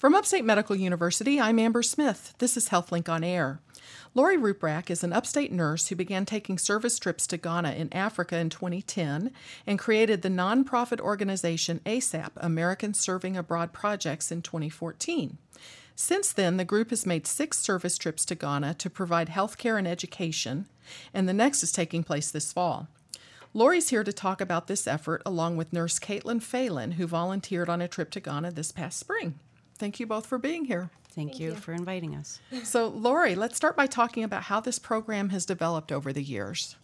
From Upstate Medical University, I'm Amber Smith. This is HealthLink on Air. Lauri Rupracht is an upstate nurse who began taking service trips to Ghana in Africa in 2010 and created the nonprofit organization ASAP, American Serving Abroad Projects, in 2014. Since then, the group has made six service trips to Ghana to provide health care and education, and the next is taking place this fall. Lauri's here to talk about this effort along with nurse Caitlin Phalen, who volunteered on a trip to Ghana this past spring. Thank you both for being here. Thank, Thank you, you for inviting us. So, Lauri, let's start by talking about how this program has developed over the years.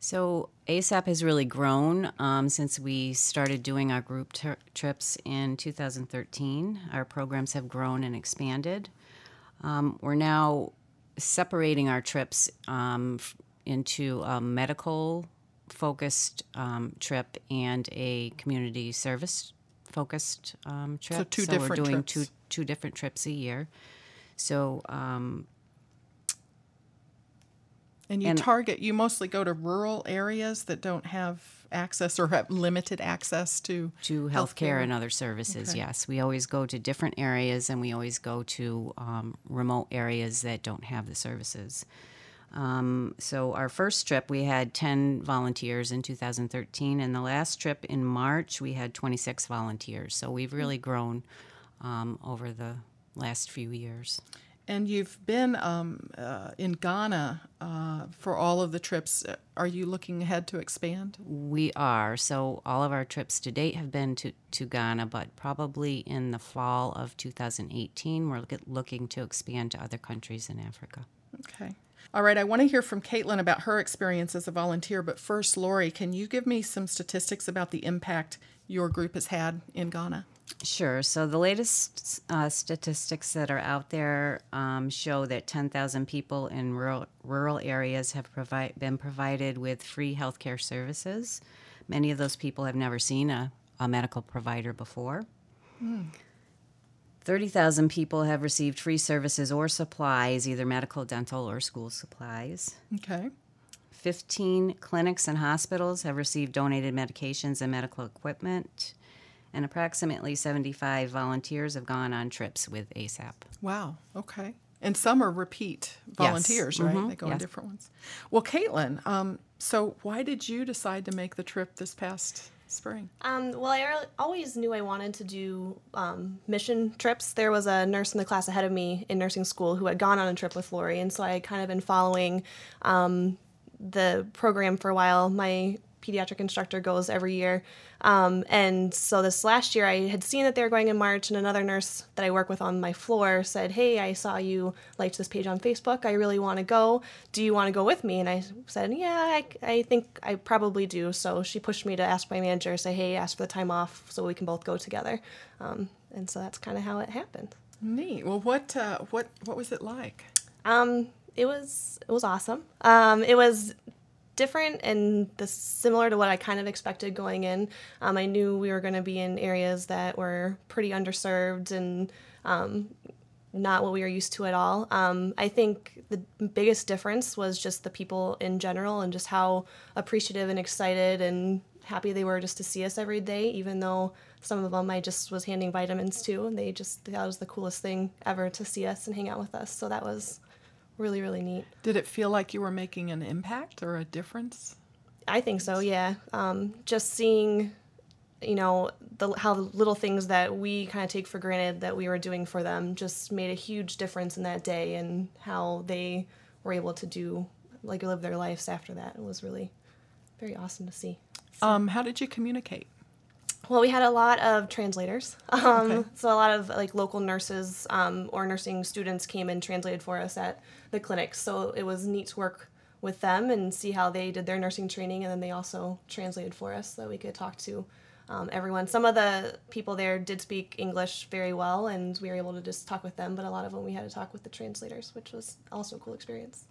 So ASAP has really grown um, since we started doing our group ter- trips in 2013. Our programs have grown and expanded. Um, we're now separating our trips um, into a medical focused um, trip and a community service focused um, trip. So two so different we're doing trips. two two different trips a year. So um, and you and target, you mostly go to rural areas that don't have access or have limited access to to healthcare, and other services. Okay. Yes, we always go to different areas, and we always go to um, remote areas that don't have the services. Um, so our first trip, we had 10 volunteers in 2013, and the last trip in March, we had 26 volunteers. So we've really grown um, over the last few years. And you've been um, uh, in Ghana uh, for all of the trips. Are you looking ahead to expand? We are. So, all of our trips to date have been to, to Ghana, but probably in the fall of 2018, we're looking to expand to other countries in Africa. Okay. All right, I want to hear from Caitlin about her experience as a volunteer, but first, Lauri, can you give me some statistics about the impact your group has had in Ghana? Sure. So the latest uh, statistics that are out there um, show that 10,000 people in rural, rural areas have provi- been provided with free healthcare services. Many of those people have never seen a, a medical provider before. Mm. 30,000 people have received free services or supplies, either medical, dental, or school supplies. Okay. 15 clinics and hospitals have received donated medications and medical equipment and approximately 75 volunteers have gone on trips with ASAP. Wow, okay. And some are repeat volunteers, yes. right? Mm-hmm. They go yes. on different ones. Well, Caitlin, um, so why did you decide to make the trip this past spring? Um, well, I always knew I wanted to do um, mission trips. There was a nurse in the class ahead of me in nursing school who had gone on a trip with Lauri, and so I had kind of been following um, the program for a while. My pediatric instructor goes every year. Um, and so this last year, I had seen that they were going in March, and another nurse that I work with on my floor said, Hey, I saw you liked this page on Facebook. I really want to go. Do you want to go with me? And I said, Yeah, I, I think I probably do. So she pushed me to ask my manager, say, Hey, ask for the time off so we can both go together. Um, and so that's kind of how it happened. Neat. Well, what uh, what what was it like? Um, it was it was awesome. Um, it was different and the, similar to what I kind of expected going in. Um, I knew we were going to be in areas that were pretty underserved and um, not what we were used to at all. Um, I think the biggest difference was just the people in general and just how appreciative and excited and happy they were just to see us every day, even though some of them I just was handing vitamins to, and they just that was the coolest thing ever to see us and hang out with us. So that was really really neat. Did it feel like you were making an impact or a difference? I think so. Yeah, um, just seeing, you know, the how the little things that we kind of take for granted that we were doing for them just made a huge difference in that day and how they were able to do like live their lives after that. It was really very awesome to see. So. Um, how did you communicate? Well, we had a lot of translators. Um, okay. So a lot of like local nurses um, or nursing students came and translated for us at the clinics. So it was neat to work with them and see how they did their nursing training, and then they also translated for us so that we could talk to um, everyone. Some of the people there did speak English very well, and we were able to just talk with them. But a lot of them we had to talk with the translators, which was also a cool experience.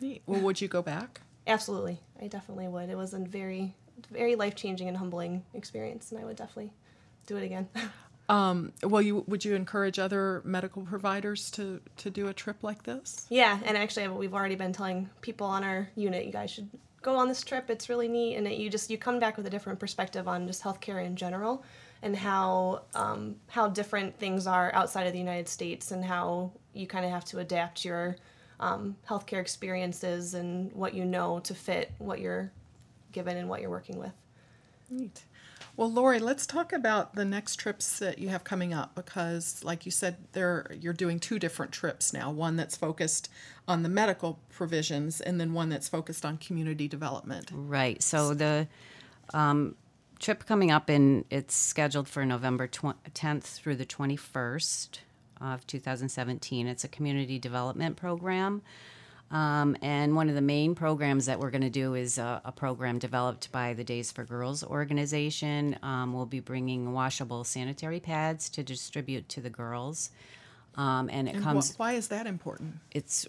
Neat. Well, would you go back? Absolutely, I definitely would. It was a very very life changing and humbling experience, and I would definitely do it again. Um, well, you would you encourage other medical providers to to do a trip like this? Yeah, and actually, we've already been telling people on our unit, you guys should go on this trip. It's really neat, and it, you just you come back with a different perspective on just healthcare in general, and how um, how different things are outside of the United States and how you kind of have to adapt your um, healthcare experiences and what you know to fit what you're given and what you're working with. Neat. Well, Lauri, let's talk about the next trips that you have coming up because, like you said, there you're doing two different trips now. One that's focused on the medical provisions, and then one that's focused on community development. Right. So the um, trip coming up in it's scheduled for November tw- 10th through the 21st of 2017. It's a community development program. Um, and one of the main programs that we're going to do is a, a, program developed by the Days for Girls organization. Um, we'll be bringing washable sanitary pads to distribute to the girls. Um, and it and comes. Wh- why is that important? It's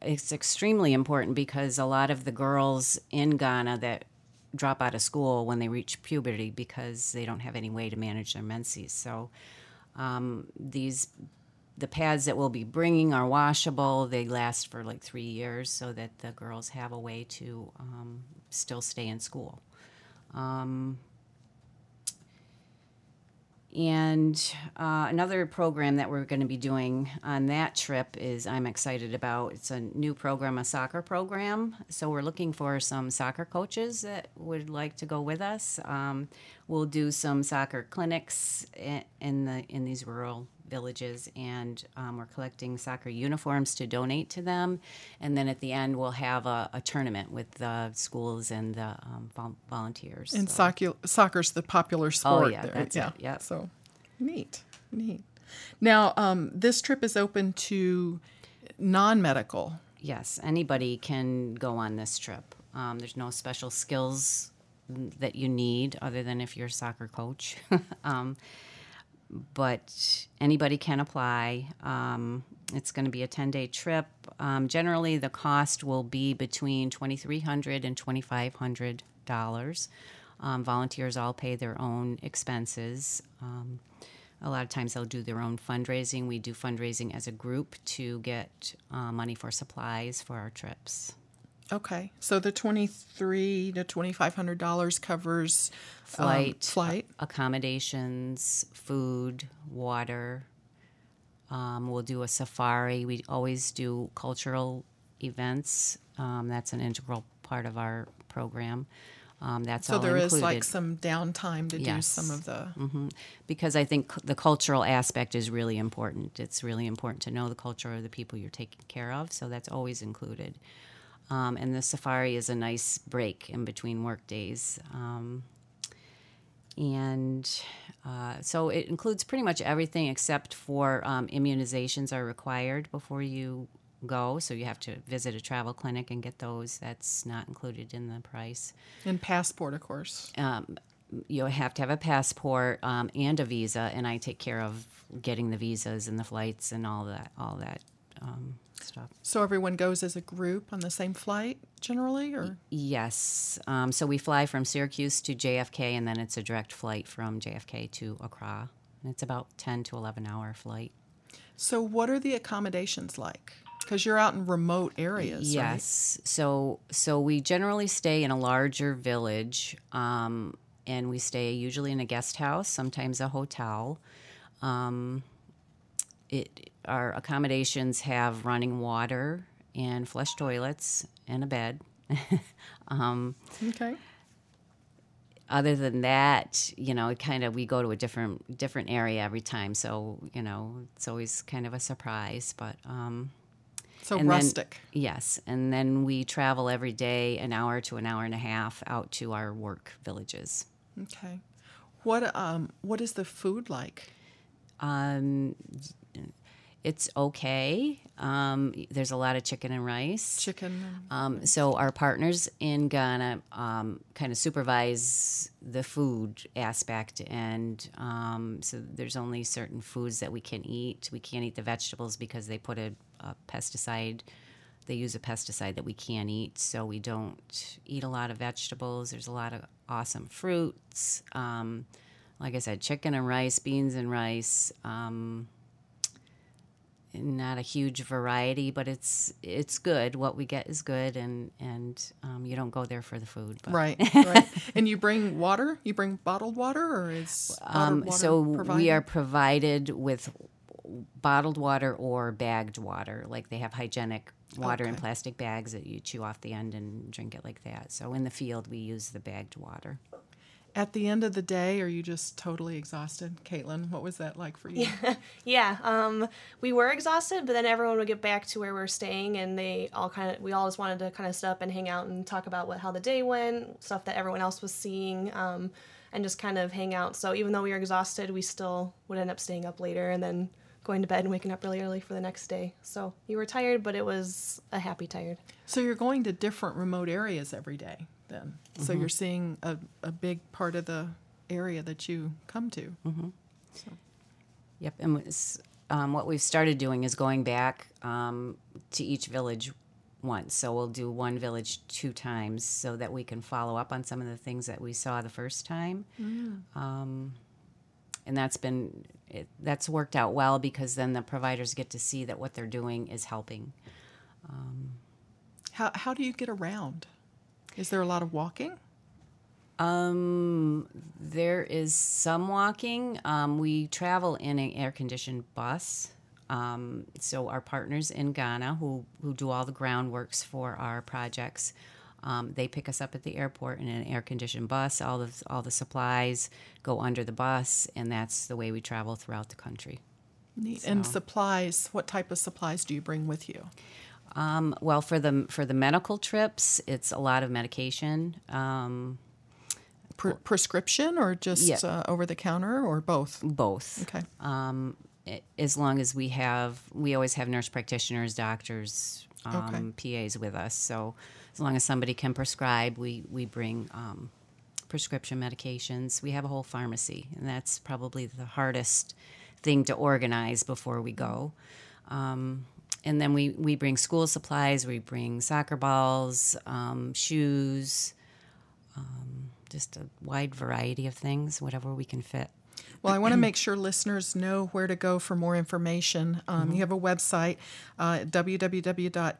it's extremely important because a lot of the girls in Ghana that drop out of school when they reach puberty because they don't have any way to manage their menses. So um, these the pads that we'll be bringing are washable. They last for like three years, so that the girls have a way to um, still stay in school. Um, and uh, another program that we're going to be doing on that trip is I'm excited about. It's a new program, a soccer program. So we're looking for some soccer coaches that would like to go with us. Um, we'll do some soccer clinics in, the in these rural villages, and um, we're collecting soccer uniforms to donate to them. And then at the end, we'll have a, a tournament with the schools and the um, volunteers. And So- soccer, soccer's the popular sport Oh, yeah, there. that's it, yeah. So neat, neat. Now, um, this trip is open to non-medical. Yes, anybody can go on this trip. Um, there's no special skills that you need other than if you're a soccer coach. um, but anybody can apply. Um, it's going to be a 10 day trip. Um, generally, the cost will be between $2,300 and $2,500. Um, volunteers all pay their own expenses. Um, a lot of times they'll do their own fundraising. We do fundraising as a group to get uh, money for supplies for our trips. Okay, so the twenty-three to twenty-five hundred dollars covers um, Flight, flight. accommodations, food, water. Um, we'll do a safari. We always do cultural events. Um, that's an integral part of our program. Um, that's So all there is included. like some downtime to do some of the. hmm Because I think c- the cultural aspect is really important. It's really important to know the culture of the people you're taking care of, so that's always included. Um, and the safari is a nice break in between work days. Um, and uh, so it includes pretty much everything except for um, immunizations are required before you go. So you have to visit a travel clinic and get those. That's not included in the price And passport, of course. um, you have to have a passport um, and a visa, and I take care of getting the visas and the flights and all that, all that um, stuff. So everyone goes as a group on the same flight generally, or Yes, um, so we fly from Syracuse to JFK, and then it's a direct flight from JFK to Accra. And it's about ten to eleven hour flight. so what are the accommodations like? Because you're out in remote areas. right? Yes. So so we generally stay in a larger village, um, and we stay usually in a guest house, sometimes a hotel. Um, it our accommodations have running water and flush toilets and a bed. Okay. Other than that, you know, it kind of we go to a different different area every time, so you know it's always kind of a surprise. But um, So And then- rustic. Yes, and then we travel every day an hour to an hour and a half out to our work villages. okay. What um what is the food like? Um, it's okay. Um, there's a lot of chicken and rice. Chicken. Um, so our partners in Ghana um, kind of supervise the food aspect, and um, so there's only certain foods that we can eat. We can't eat the vegetables because they put a, a pesticide. They use a pesticide that we can't eat, so we don't eat a lot of vegetables. There's a lot of awesome fruits. Um, like I said, chicken and rice, beans and rice. Um, not a huge variety, but it's it's good. What we get is good, and and um, you don't go there for the food. But. Right, right. and you bring water? You bring bottled water, or is Um, so provided? we are provided with bottled water or bagged water. Like they have hygienic water in plastic bags that you chew off the end and drink it like that. So in the field, we use the bagged water. At the end of the day, are you just totally exhausted, Caitlin? What was that like for you? Yeah, um, we were exhausted, but then everyone would get back to where we are staying, and they all kind of we all just wanted to kind of sit up and hang out and talk about what how the day went, stuff that everyone else was seeing, um, and just kind of hang out. So even though we were exhausted, we still would end up staying up later and then going to bed and waking up really early for the next day. So you were tired, but it was a happy tired. So you're going to different remote areas every day, then. So Mm-hmm. you're seeing a, a big part of the area that you come to. Mm-hmm. Yep, and um, what we've started doing is going back um, to each village once. So we'll do one village two times so that we can follow up on some of the things that we saw the first time. Um, and that's been it, that's worked out well because then the providers get to see that what they're doing is helping. How, how do you get around? Is there a lot of walking? Um, there is some walking. Um, we travel in an air conditioned bus. Um, so our partners in Ghana, who who do all the groundworks for our projects, um, they pick us up at the airport in an air conditioned bus. All the all the supplies go under the bus, and that's the way we travel throughout the country. Neat. And supplies, what type of supplies do you bring with you? Um, well, for the for the medical trips, it's a lot of medication. Um, Pre- prescription or just Yeah. uh, over the counter or both? both. Okay. um, as long as we have, we always have nurse practitioners, doctors, um, PAs with us. So as long as somebody can prescribe, we we bring um, prescription medications. We have a whole pharmacy, and that's probably the hardest thing to organize before we go. Um, and then we, we bring school supplies, we bring soccer balls, um, shoes, um, just a wide variety of things, whatever we can fit. Well, I want to make sure listeners know where to go for more information. Um, You have a website, uh, www.asap.ngo,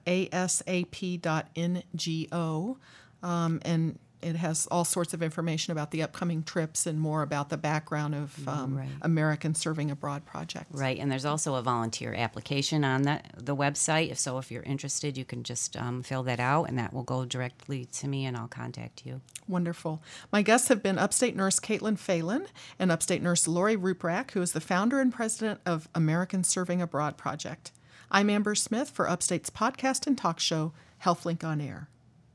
um, and it has all sorts of information about the upcoming trips and more about the background of um, Right. American Serving Abroad projects. Right, and there's also a volunteer application on that the website. If so, if you're interested, you can just um, fill that out, and that will go directly to me, and I'll contact you. Wonderful. My guests have been upstate nurse Caitlin Phalen and upstate nurse Lauri Rupracht, who is the founder and president of American Serving Abroad Project. I'm Amber Smith for Upstate's podcast and talk show, HealthLink on Air.